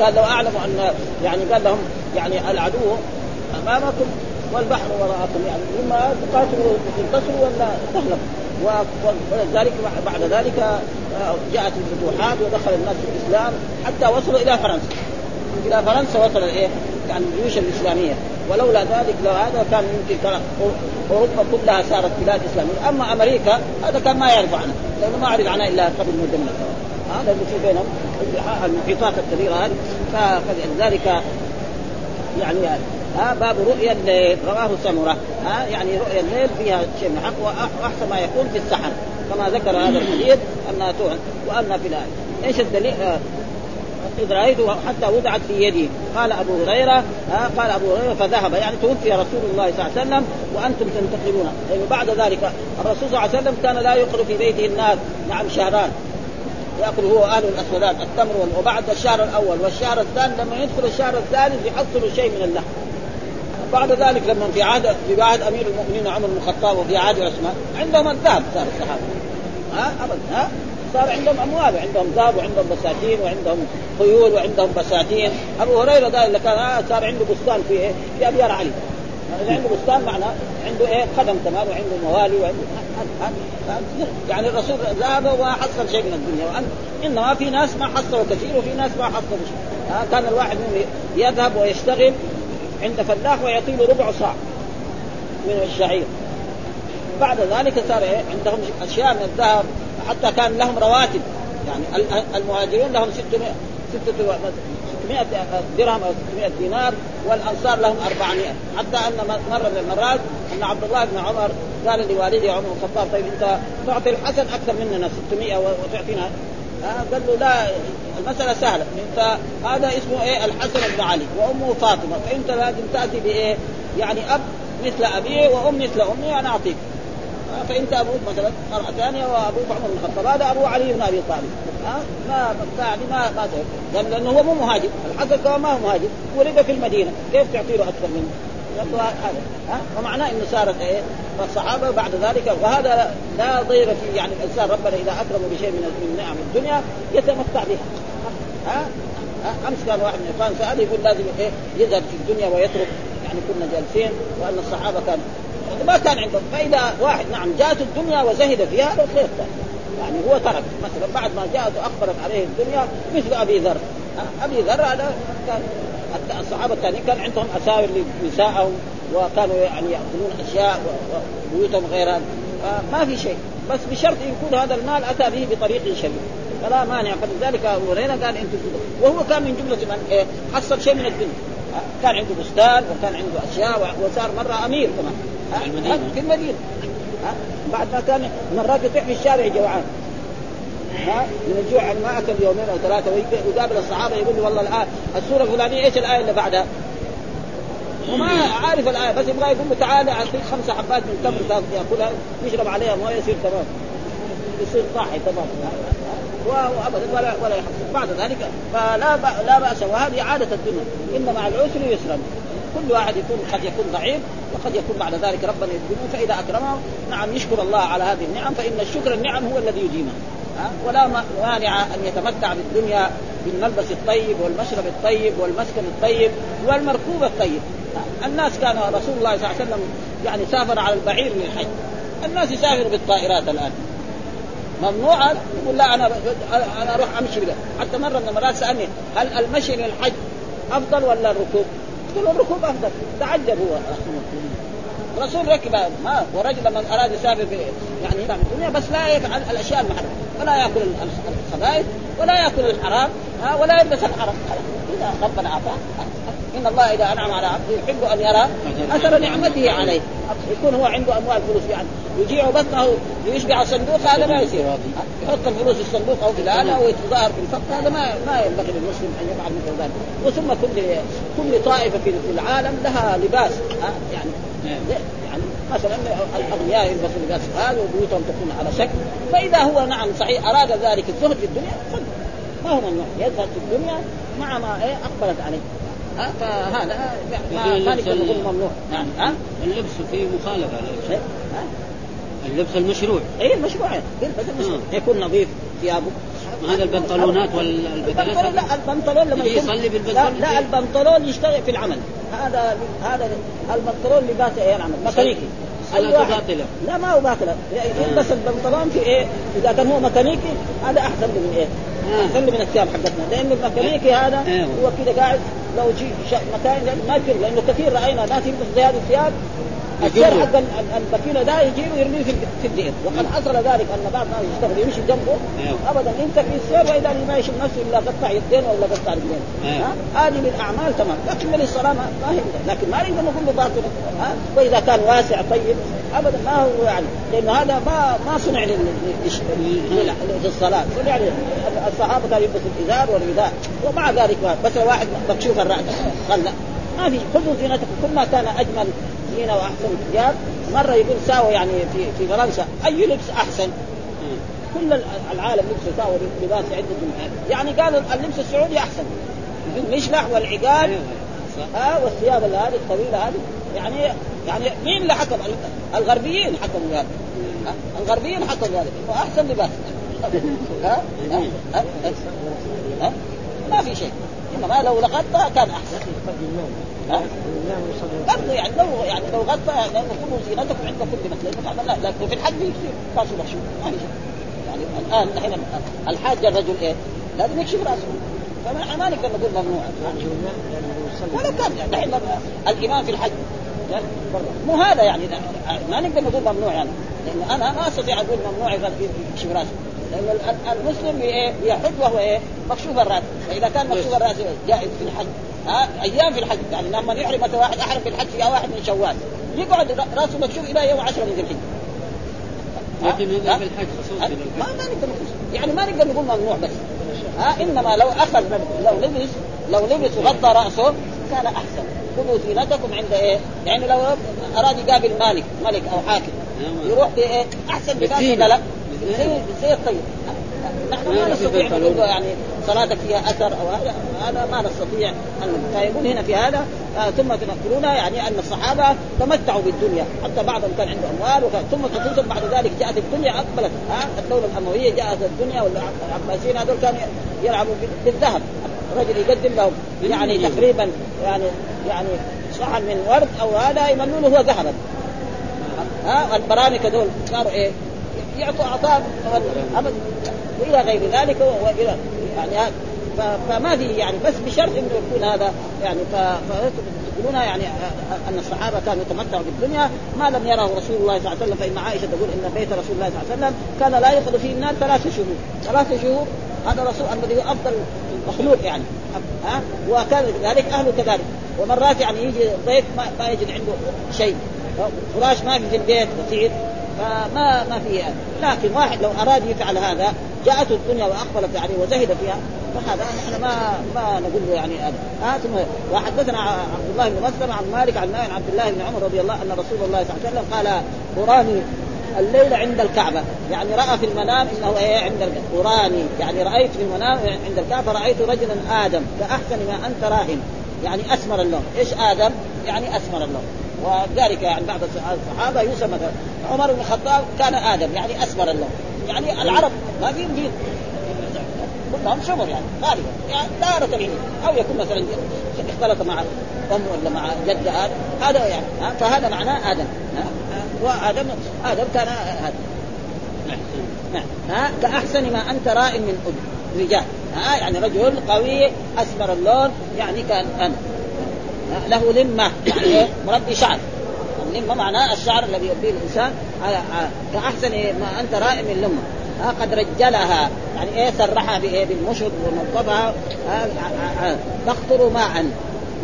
قال لو أعلم أن يعني قال لهم يعني العدو أمامكم والبحر وراءكم يعني اما تقاتلوا تنتصروا ولا تهلكوا ولذلك بعد ذلك آه، جاءت الفتوحات ودخل الناس في الإسلام حتى وصلوا إلى فرنسا. إلى فرنسا وصل الايه؟ يعني الجيوش الإسلامية. ولولا ذلك لو هذا كان يمكن أوروبا كلها صارت بلاد إسلامية. أما أمريكا هذا كان ما يعرف عنها. لأنه ما عرف عنها إلا قبل مدمر هذا اللي في بينهم المحيطات الكبيرة هذه. فلذلك يعني ها باب رؤيا الليل. رواه سمرة. ها يعني رؤيا الليل فيها شيء من حق واحسن ما يكون في السحر. كما ذكر هذا الحديث أنها تؤن وان في الآية. إيش الدليل؟ آه إذ رأيته حتى وضعت في يدي. قال أبو هريرة ها قال أبو هريرة فذهب. يعني توفي رسول الله صلى الله عليه وسلم وأنتم تنتقلون يعني بعد ذلك الرسول صلى الله عليه وسلم كان لا يقر في بيته الناس. نعم شهران. يأكل هو أهل الاسودان التمر وبعد الشهر الأول. والشهر الثاني لما يدخل الشهر الثالث يحصلوا شيء من اللحم. بعد ذلك لما في عهد في عهد أمير المؤمنين عمر بن الخطاب وفي عهد عثمان عندهم الذهب صار الصحابة. ها ابدا ها. صار عندهم أموال وعندهم ذهب وعندهم بساتين وعندهم خيول وعندهم بساتين. أبو هريرة ده اللي كان آه صار عنده بستان في إيه؟ في أبيار علي. اذا عنده بستان معناه عنده إيه؟ قدم كمان وعنده موالي وعنده يعني الرسول ذهب وحصل شيء من الدنيا. وأن إنما في ناس ما حصلوا كثير وفي ناس ما حصلوا شيء. آه كان الواحد منهم يذهب ويشتغل عند فلاح ويعطي له ربع صاع من الشعير. بعد ذلك صار إيه؟ عندهم أشياء من الذهب حتى كان لهم رواتب. يعني المهاجرون لهم 600 600 درهم أو 600 دينار والأنصار لهم 400 حتى أن مرة من المرات أن عبد الله بن عمر قال لوالده عمر الخطاب طيب أنت تعطي الحسن أكثر مننا 600 وتعطينا. آه قال له لا المسألة سهلة. أنت هذا اسمه إيه؟ الحسن بن علي وأمه فاطمة. فأنت لازم تأتي بإيه؟ يعني أب مثل أبيه وأم مثل أمي أنا أعطيك. فانت أبوك مثلا مرأة ثانية وابوك عمر بن الخطاب هذا أبو علي بن أبي طالب. ها؟ ما يعني ما ما لأنه لأنه هو مو مهاجر. الحسن ما هو مهاجر. ولد في المدينة. كيف تعطي له أكثر منه؟ هذا. ومعناه إنه صارت إيه؟ فالصحابة بعد ذلك وهذا لا ضير في يعني الإنسان ربنا إذا أكرمه بشيء من من نعم الدنيا يتمتع بها. ها؟ أمس كان واحد من الإخوان سأل يقول لازم إيه؟ يذهب في الدنيا ويترك. يعني كنا جالسين وأن الصحابة كان ما كان عندهم فإذا واحد نعم جاءته الدنيا وزهد فيها هذا خير يعني هو ترك. مثلا بعد ما جاءته اخبرت عليه الدنيا مثل أبي ذر. أبي ذر هذا كان الصحابة الثانيين كان عندهم أساور لنسائهم وكانوا يعني يأكلون أشياء وبيوتهم غير ما في شيء. بس بشرط يكون هذا المال أتى به بطريق شريف فلا مانع. فلذلك أبو هريرة قال انت وهو كان من جملة من إيه حصل شيء من الدنيا. كان عنده بستان وكان عنده أشياء وصار مرة أمير كمان. في المدينة. في المدينة. بعد ما كان مرات يطيح في الشارع جوعان. ها؟ من الجوع يعني ما أكل يومين أو ثلاثة ويقابل الصحابة يقول له والله الآن السورة الفلانية إيش الآية اللي بعدها؟ وما عارف الآية بس يبغى يقول له تعال أعطيك خمسه حبات من تمر يأكلها يشرب عليها مويه يصير تمام. يصير صاحي تمام. وابدا ولا ولا يحصل. بعد ذلك فلا لا بأس وهذه عادة الدنيا. ان مع العسر يسرا. كل واحد يكون قد يكون ضعيف وقد يكون بعد ذلك ربنا يديمه فإذا اكرمه نعم يشكر الله على هذه النعم فإن الشكر النعم هو الذي يديمها ولا مانع أن يتمتع بالدنيا بالملبس الطيب والمشرب الطيب والمسكن الطيب والمركوب الطيب. الناس كان رسول الله صلى الله عليه وسلم يعني سافر على البعير للحج الناس يسافروا بالطائرات الآن. ممنوع؟ يقول لا أنا أنا أروح أمشي بلا حتى مرة من المرات سألني هل المشي للحج أفضل ولا الركوب؟ تقول الركوب أفضل. تعجب هو. الرسول ركب ما ورجل من أراد يسافر في يعني في الدنيا بس لا يفعل الأشياء المحرمة. ولا يأكل الخبائث ولا يأكل الحرام ولا يلبس الحرام. إذا ربنا أعطاه. إن الله إذا أنعم على عبده يحب أن يرى أثر نعمته عليه. يكون هو عنده أموال فلوس يعني. يجيع بطنه ليشبع الصندوق هذا ما يصير. يحط الفلوس في الصندوق أو في الآلة ويتظاهر بالفقر هذا ما ما ينبغي للمسلم أن يفعل مثل ذلك. وثم كل كل طائفة في العالم لها لباس يعني. يعني مثلا الأغنياء يلبسوا لباس هذا وبيوتهم تكون على شكل. فإذا هو نعم صحيح أراد ذلك الزهد في الدنيا ما هو ممنوع. يزهد في الدنيا مع ما إيه أقبلت عليه. ها فهذا نقدر نقول ممنوع نعم. ها؟ اللبس فيه مخالفة اللبس المشروع. اي المشروع يلبس المشروع. يكون نظيف ثيابه. هذا البنطلونات والبدلات؟ لا البنطلون لما يكون يصلي بالبنطلون لا, لا البنطلون يشتغل في العمل. هذا هذا البنطلون لباس إيه العمل ميكانيكي. صلاته باطلة. لا ما هو باطلة. يلبس البنطلون في إيه؟ إذا كان هو ميكانيكي هذا أحسن من إيه؟ أحسن من الثياب حقتنا. لأن الميكانيكي هذا إيه. هو كذا قاعد لو جي مكان ما يمكن لأنه كثير رأينا ناس يلبسوا زي هذه الثياب السير حق البكيله ده يجيب ويرميه في الدئر وقد حصل ذلك أن بعض الناس يشتغل يمشي جنبه. ابدا انت في السير وإذا ما يشوف نفسه إلا قطع يدين ولا قطع رجلين هذه من الأعمال تمام. لكن من الصلاة ما هي لكن ما نقدر نقول له باطل وإذا كان واسع طيب. ابدا ما هو يعني. لأن هذا ما ما صنع للصلاة. صنع الصحابة كانوا يلبسوا الإزار والرداء ومع ذلك بس واحد مكشوف الرأس. لا. ما في. خذوا زينتكم. كل ما كان أجمل زينه واحسن ثياب مرة يقول ساوى يعني في في فرنسا. أي لبس أحسن؟ كل العالم لبس ساوى لباس عدة يعني قالوا اللبس السعودي أحسن. المشلح والعقال أيوة. ها آه والثياب هذه الطويلة هذه. يعني يعني مين اللي حكم؟ الغربيين حكموا بهذا الغربيين حكموا بهذا واحسن لباس. ها ها؟ ما في شيء. إنما لو لغطى كان أحسن. غطى يعني لو يعني لو غطى يعني كل زينتكم عند كل مثل لا لكن في الحج يصير راسه مكشوف ما في شيء. يعني الآن نحن الحاج الرجل إيه؟ لازم يكشف رأسه. فما ما نقدر نقول ممنوع. ولا كان يعني. دحين الإمام في الحج. مو هذا يعني. ما نقدر نقول ممنوع يعني. لأن أنا ما أستطيع أقول ممنوع يكشف رأسه. لأن المسلم يحج وهو إيه؟ مكشوف الرأس. فإذا كان مكشوف الرأس جائز في الحج. ها أيام في الحج. يعني لما يحرم مثلا واحد أحرم في الحج في واحد من شوال. يقعد رأسه مكشوف إلى يوم 10 من ذي الحجه لكن هذا في الحج خصوصي ما ما نقدر نقول. يعني ما نقدر نقول ممنوع بس. ها؟ إنما لو أخذ لو لبس لو لبس وغطى رأسه كان أحسن. خذوا زينتكم عند إيه؟ يعني لو أراد يقابل مالك ملك أو حاكم يروح بإيه؟ أحسن لباس ولا لا؟ زي زي الطيب. نحن ما نستطيع نقول يعني صلاتك فيها أثر أو هذا؟ هذا ما نستطيع أن فيقول هنا في هذا آه ثم تنقلون يعني أن الصحابة تمتعوا بالدنيا. حتى بعضهم كان عنده أموال وكان ثم خصوصا بعد ذلك جاءت الدنيا أقبلت. آه الدولة الأموية جاءت الدنيا والعباسيين هذول كانوا يلعبوا بالذهب. رجل يقدم لهم يعني تقريبا يعني يعني صحن من ورد أو هذا يملونه هو ذهبا. ها؟ البرامكه دول صاروا إيه؟ يعطوا عطاء ابدا وإلى غير ذلك والى يعني فما في يعني بس بشرط إنه يكون هذا يعني فتقولون يعني أن الصحابة كانوا يتمتعوا بالدنيا. ما لم يره رسول الله صلى الله عليه وسلم. فإن عائشة تقول إن بيت رسول الله صلى الله عليه وسلم كان لا يدخل فيه النار ثلاث شهور. ثلاث شهور هذا رسول الذي هو أفضل مخلوق يعني. ها؟ وكان كذلك اهله كذلك. ومرات يعني يجي ضيف ما, ما يجد عنده شيء. فراش ما في البيت. بسيط فما ما في. لكن واحد لو أراد يفعل هذا جاءته الدنيا واقبلت عليه وزهد فيها فهذا نحن ما ما نقول له يعني هذا. آه ثم وحدثنا عبد الله بن مسلم عن مالك عن عن عبد الله بن عمر رضي الله أن رسول الله صلى الله عليه وسلم قال قراني الليل عند الكعبة. يعني رأى في المنام إنه إيه عند قراني. يعني رأيت في المنام عند الكعبة رأيت رجلا آدم كأحسن ما أنت راهن. يعني أسمر اللون. إيش آدم؟ يعني أسمر اللون. وذلك يعني بعض الصحابة يوسف مثلا عمر بن الخطاب كان آدم يعني أسمر اللون يعني العرب ما فيهم دين كلهم سمر يعني غالبا يعني دارة العلم أو يكون مثلا اختلط مع أم ولا مع جد آدم. هذا يعني فهذا معناه آدم. وادم آدم كان هذا نعم. ها؟ كاحسن ما أنت راء من رجال. ها؟ يعني رجل قوي أسمر اللون يعني كان أنا. له لمه يعني إيه؟ مربي شعر. اللمه معناه الشعر الذي يربيه الإنسان. كأحسن ما أنت رائع من لمه ها قد رجلها. يعني إيه؟ سرحها بايه بالمشط ونظفها تقطر ماء.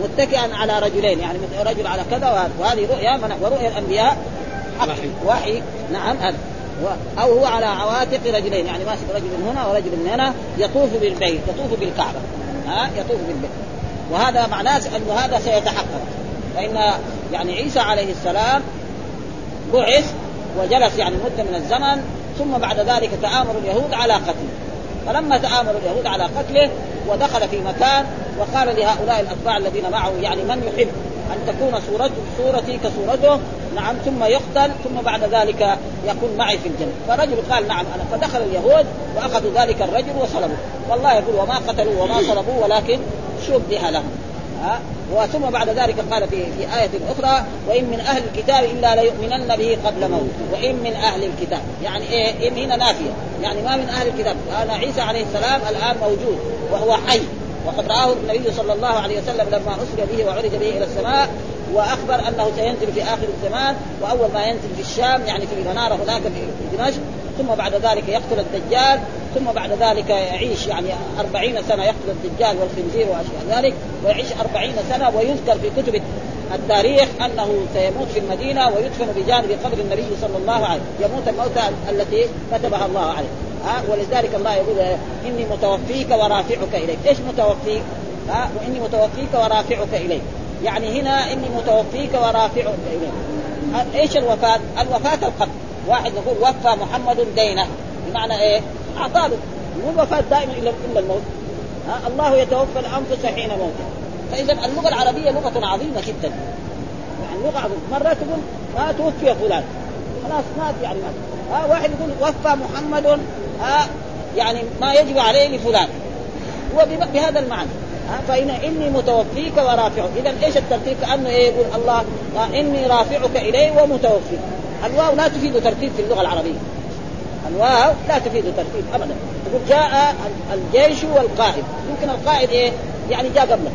متكئا على رجلين. يعني رجل على كذا وهذه رؤيا ورؤيا الأنبياء. وحي, وحي. نعم هذا. أو هو على عواتق رجلين. يعني ماسك رجل من هنا ورجل من هنا. يطوف بالبيت يطوف بالكعبة. ها يطوف بالبيت. وهذا معناه انه هذا سيتحقق. فإن يعني عيسى عليه السلام بعث وجلس يعني مدة من الزمن ثم بعد ذلك تآمر اليهود على قتله. فلما تآمر اليهود على قتله ودخل في مكان وقال لهؤلاء الأتباع الذين معه يعني من يحب أن تكون صورته صورتي كصورته؟ نعم ثم يقتل ثم بعد ذلك يكون معي في الجنة. فرجل قال نعم أنا فدخل اليهود وأخذوا ذلك الرجل وصلبوه. والله يقول وما قتلوا وما صلبوه ولكن شبه لهم. ها؟ وثم بعد ذلك قال في في آية أخرى وإن من أهل الكتاب إلا ليؤمنن به قبل موت وإن من أهل الكتاب. يعني إيه؟ إن هنا نافية. يعني ما من أهل الكتاب. أنا عيسى عليه السلام الآن موجود وهو حي. وقد رآه النبي صلى الله عليه وسلم لما أسري به وعرج به إلى السماء وأخبر أنه سينزل في آخر الزمان وأول ما ينزل في الشام يعني في المناره هناك في دمشق ثم بعد ذلك يقتل الدجال ثم بعد ذلك يعيش يعني أربعين سنة يقتل الدجال والخنزير وأشياء ذلك ويعيش أربعين سنة ويذكر في كتب التاريخ أنه سيموت في المدينة ويدفن بجانب قبر النبي صلى الله عليه وسلم يموت الموتى التي كتبها الله عليه. ها؟ ولذلك الله يقول إني متوفيك ورافعك إليك. إيش متوفيك؟ ها؟ وإني متوفيك ورافعك إليك. يعني هنا إني متوفيك ورافعك إليك. إيش الوفاة؟ الوفاة القتل. واحد يقول وفى محمد دينه. بمعنى إيه؟ اعطاه مو الوفاة دائما إلا إلا الموت. ها؟ الله يتوفى الأنفس حين موتها فاذا اللغة العربية لغة عظيمة جدا. يعني لغه عظيمة. مرات تقول ما توفي فلان. خلاص مات يعني. مات ها واحد يقول وفى محمد ها يعني ما يجب عليه لفلان. هو بهذا المعنى. فإن إني متوفيك ورافعك. إذا إيش الترتيب؟ كأنه إيه؟ يقول الله إني رافعك إلي ومتوفيك. الواو لا تفيد ترتيب في اللغة العربية. الواو لا تفيد ترتيب أبدا. تقول جاء الجيش والقائد. يمكن القائد إيه؟ يعني جاء قبله.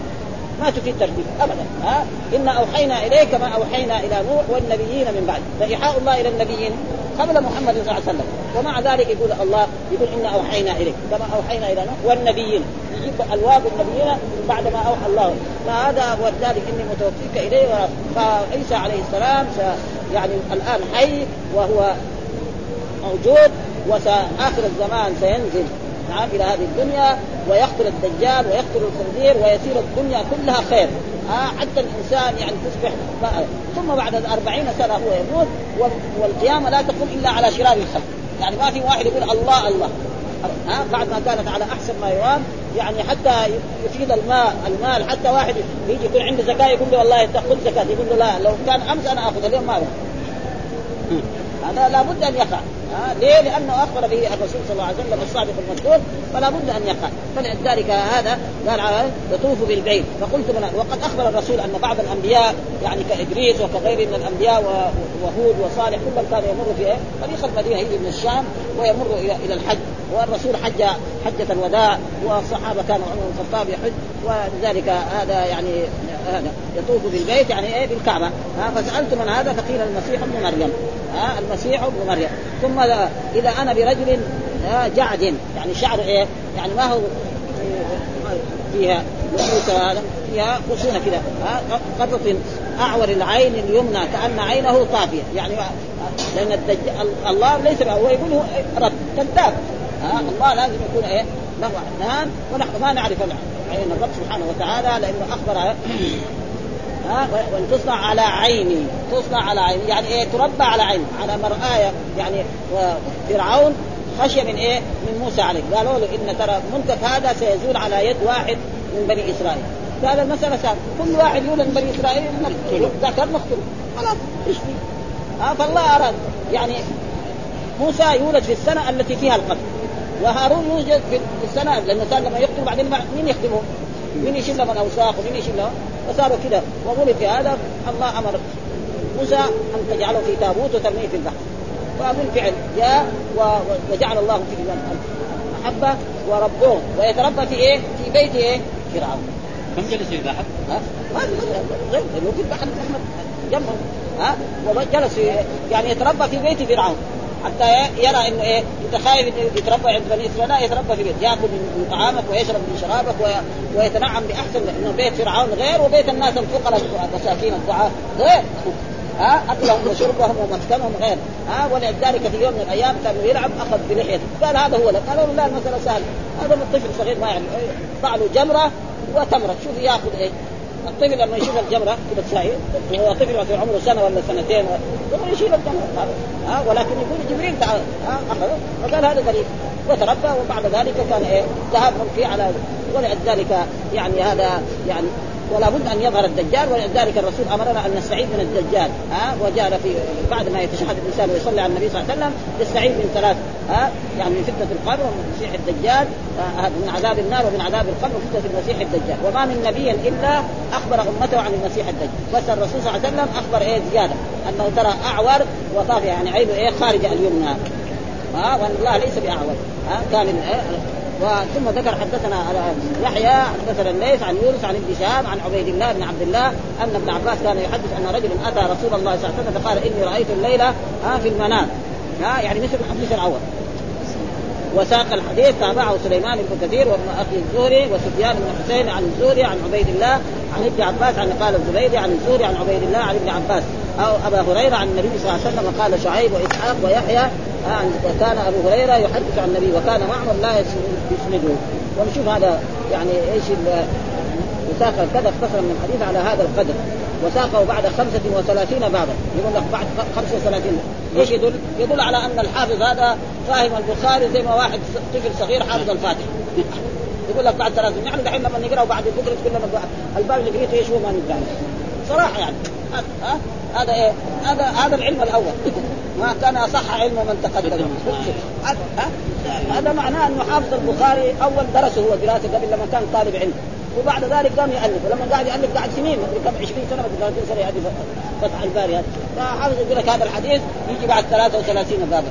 ما تفيد ترتيب ابدا. ها؟ إنا أوحينا إليك ما أوحينا إلى نوح والنبيين من بعد. فإيحاء الله إلى النبيين قبل محمد صلى الله عليه وسلم. ومع ذلك يقول الله يقول إنا أوحينا إليك. كما أوحينا إلى نوح والنبيين. يجيب الواو النبيين بعد ما أوحى الله. فهذا ولذلك إني متوفيك إليه. فعيسى عليه السلام يعني الآن حي وهو موجود وآخر الزمان سينزل. نعم إلى هذه الدنيا ويقتل الدجال ويقتل الخنزير ويصير الدنيا كلها خير. آه حتى الإنسان يعني تصبح ثم بعد أربعين سنة هو يموت والقيامة لا تقوم إلا على شرار الخلق. يعني ما في واحد يقول الله الله. ها آه بعد ما كانت على أحسن ما يرام يعني حتى يفيد الماء المال حتى واحد يجي يكون عنده زكاة يقول له والله خذ زكاة يقول له لا لو كان أمس أنا اخذ اليوم ما هذا لابد أن يقع. ليه؟ لأنه أخبر به الرسول صلى الله عليه وسلم الصادق المذكور فلا بد أن يقع. فلذلك هذا قال يطوف بالبيت. فقلت من وقد أخبر الرسول أن بعض الأنبياء يعني كإدريس وكغيره من الأنبياء وهود وصالح كلهم كان يمر في إيه؟ طريق المدينة يجي من الشام ويمر إلى الحج. والرسول حج حجة الوداع والصحابة كانوا عمر بن الخطاب يحج ولذلك هذا يعني هذا يطوف بالبيت يعني إيه بالكعبة. ها فسألت من هذا فقيل المسيح ابن مريم. ها المسيح ابن مريم. ثم إذا أنا برجل جعد يعني شعر إيه يعني ما هو فيها فيها خشونة كذا قطط أعور العين اليمنى كأن عينه طافية. يعني لأن الدجال الله ليس هو يقول رب كذاب. ها الله لازم يكون إيه؟ له عينان ونحن ما نعرف عين الرب سبحانه وتعالى لأنه أخبر ها؟ وإن تصنع على عيني تصنع على عيني يعني إيه؟ تربى على عيني على مرآية يعني فرعون خشي من إيه؟ من موسى عليه. قالوا له إن ترى منكف هذا سيزول على يد واحد من بني إسرائيل. قال المسألة سهلة. كل واحد يولد من بني إسرائيل ذكر نقتله خلاص إيش في؟ ها فالله أراد. يعني موسى يولد في السنة التي فيها القتل وهارون يوجد في السنة لأنه صار لما يقتل بعدين مين يخدمه؟ مين يشيل له من أوساخ ومين يشيل له؟ فصاروا كذا وولد في هذا الله أمر موسى أن تجعله في تابوت وترميه في البحر فبالفعل جاء وجعل الله في المحبة وربوه ويتربى في إيه؟ في بيت إيه؟ فرعون كم جلس في البحر؟ هذا غير لأنه في بحر احمد جنبه ها وجلس يعني يتربى في بيت فرعون حتى يرى إنه إيه إنت خايف إنه يتربى عند بني إسرائيل. لا يتربى في بيت يأكل من طعامك ويشرب من شرابك ويتنعم بأحسن لأنه بيت فرعون غير وبيت الناس الفقراء المساكين الضعاف غير. ها أكلهم وشربهم ومسكنهم غير. ها ولذلك في يوم من الأيام كان يلعب أخذ بلحيته قال هذا هو لك. قالوا لا المسألة سهلة. هذا من طفل صغير ما يعني له جمرة وتمرة. شوف يأخذ إيه؟ الطفل لما يشوف الجمرة كذا تساوي وهو طفل مثلا عمره سنة ولا سنتين ثم يشيل الجمرة ها؟ ولكن يقول جبريل تعال أخذه فقال هذا غريب وتربى وبعد ذلك كان إيه؟ ذهب ملكي على ولذلك يعني هذا يعني ولا بد أن يظهر الدجال ولذلك الرسول أمرنا أن نستعيذ من الدجال ها؟ وجاء في بعد ما يتشهد الإنسان ويصلي على النبي صلى الله عليه وسلم يستعيذ من ثلاث ها؟ يعني من فتنة القبر ومن مسيح الدجال من عذاب النار ومن عذاب القبر وفتنة المسيح الدجال. وما من نبي إلا أخبر أمته عن المسيح الدجال. بس الرسول صلى الله عليه وسلم أخبر إيه زيادة أنه ترى أعور وطاف يعني عينه إيه خارجه اليمنى ها؟ وأن الله ليس بأعور ها؟ كان وثم ذكر حدثنا يحيى حدثنا الليث عن يونس عن ابن شهاب عن عبيد الله بن عبد الله أن ابن عباس كان يحدث أن رجل أتى رسول الله صلى الله عليه وسلم فقال إني رأيت الليلة ها في المنام. ها يعني مثل حديث الأول وساق الحديث تابعه سليمان بن كثير وابن أخي الزهري وسفيان بن حسين عن الزهري عن عبيد الله عن ابن عباس عن قال الزبيدي عن الزهري عن عبيد الله عن ابن عباس. أو أبا هريرة عن النبي صلى الله عليه وسلم قال شعيب وإسحاق ويحيى وكان أبو هريرة يحدث عن النبي وكان معمر لا يسنده. ونشوف هذا يعني إيش وساق كذا اختصر من الحديث على هذا القدر. وساقه بعد 35 بابا. يقول لك بعد 35 إيش يدل؟ يدل على أن الحافظ هذا فاهم البخاري زي ما واحد طفل صغير حافظ الفاتحه يقول لك بعد 30 يعني دحين لما نقرأ بعد البكره تقول لنا الباب اللي قريته إيش هو ما نقرأ. صراحة يعني. ها؟ هذا إيه؟ هذا هذا العلم الأول. ما كان أصح علم من تقدم. هذا معناه إنه حافظ البخاري أول درسه هو دراسة قبل لما كان طالب علم. وبعد ذلك قام يألف. ولما قاعد يألف قاعد سنين كم 20 سنة 30 سنة يألف. فتح الباري هذا. فحافظ يقول لك هذا الحديث يجي بعد 33 بابا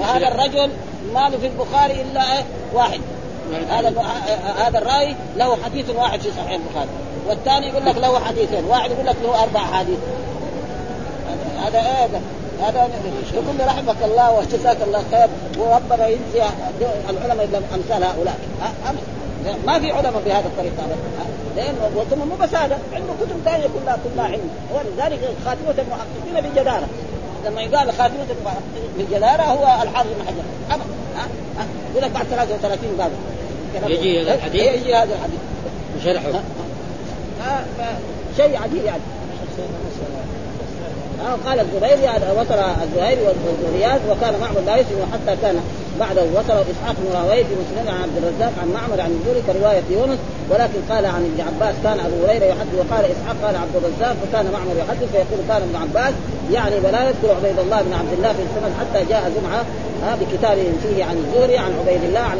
وهذا الرجل ما له في البخاري إلا إيه؟ واحد. هذا هذا الرأي له حديث واحد في صحيح البخاري. والثاني يقول لك له حديثين واحد يقول لك له أربع حديث. هذا إيه هذا يقول رحمك الله وجزاك الله خير وربنا يجزي العلماء أمثال هؤلاء. ما في علماء بهذا الطريقة لأن ثم مو بس هذا عنده كتب ثانية كلها كلها علم ولذلك خاتمه المحققين بجداره لما يقال خاتمه المحققين بجداره هو الحافظ بن حجر. يقول لك بعد 33 باب يجي هذا الحديث؟ يجي هذا الحديث. وشرحه. شيء عجيب يعني. قال الزبيري وصل الزهيري والرياض وكان معمر لا يسلم حتى كان بعده وصل إسحاق بن راهويه في مسلم عن عبد الرزاق عن معمر عن الزهري كرواية يونس ولكن قال عن ابن عباس كان أبو هريرة يحدث وقال إسحاق قال عبد الرزاق وكان معمر يحدث فيقول كان ابن عباس يعني ولا يذكر عبيد الله بن عبد الله في السنن حتى جاء جمعة ها بكتاب فيه عن الزهري عن عبيد الله عن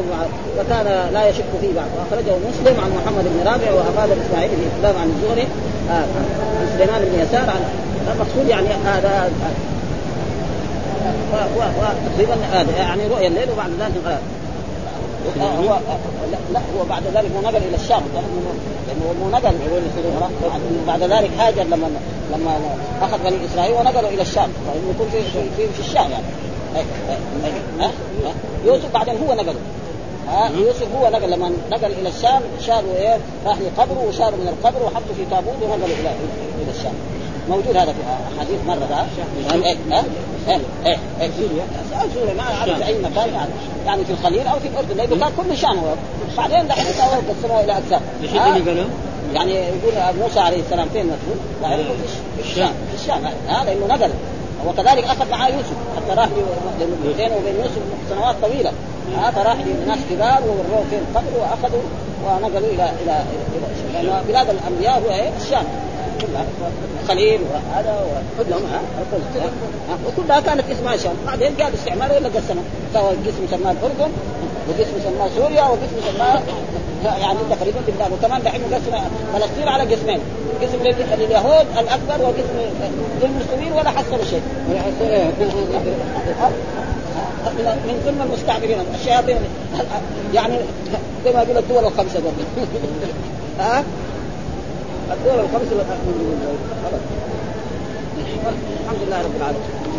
وكان لا يشك فيه بعد. واخرجه مسلم عن محمد بن رابع وأفاد الاسماعيلي في عن الزهري آه عن سليمان بن يسار عن المقصود يعني هذا تقريبا هذا يعني رؤيا الليل وبعد ذلك هو لا, لا هو بعد ذلك نقل إلى الشام. لأنه نقل بعد ذلك هاجر لما لما أخذ بني إسرائيل ونقلوا إلى الشام. فانه يكون في في, في الشام يعني. يوسف بعدين هو نقله يوسف هو نقل لما نقل إلى الشام. شالوا إيه؟ راح لقبره وشالوا من القبر وحطوا في تابوت ونقلوا إلى إلى الشام. موجود هذا في احاديث مرة ها إيه؟ ها إيه؟ إيه؟ إيه؟ سوريا. ما أعرف في أي مكان يعني يعني في الخليل أو في الأردن. لأنه كان كل شان هو. بعدين دحين قسموه إلى أقسام. يعني يقول موسى عليه السلام فين مسؤول؟ لا يقول في الشام. في الشام. ها لأنه نقل. وكذلك أخذ معاه يوسف حتى راح بينه وبين يوسف سنوات طويلة. ها فراح لناس كبار ووروه فين قبر وأخذوا ونقلوا إلى إلى إلى لأن بلاد الأنبياء هو إيه؟ الشام. كلها. خليل وهذا وكلهم ها؟ وكلها كانت اسمها الشام بعدين جاء الاستعمار ولا قسموا سوى قسم سماه الأردن وقسم سماه سوريا وقسم سماه يعني تقريبا بلاد وكمان دحين قسم فلسطين على قسمين. قسم لليهود الأكبر وقسم للمسلمين ولا حصلوا شيء. من ضمن المستعمرين الشياطين. يعني زي ما يقول الدول الخمسة ها؟ الدول الخمس خلاص الحمد لله رب العالمين.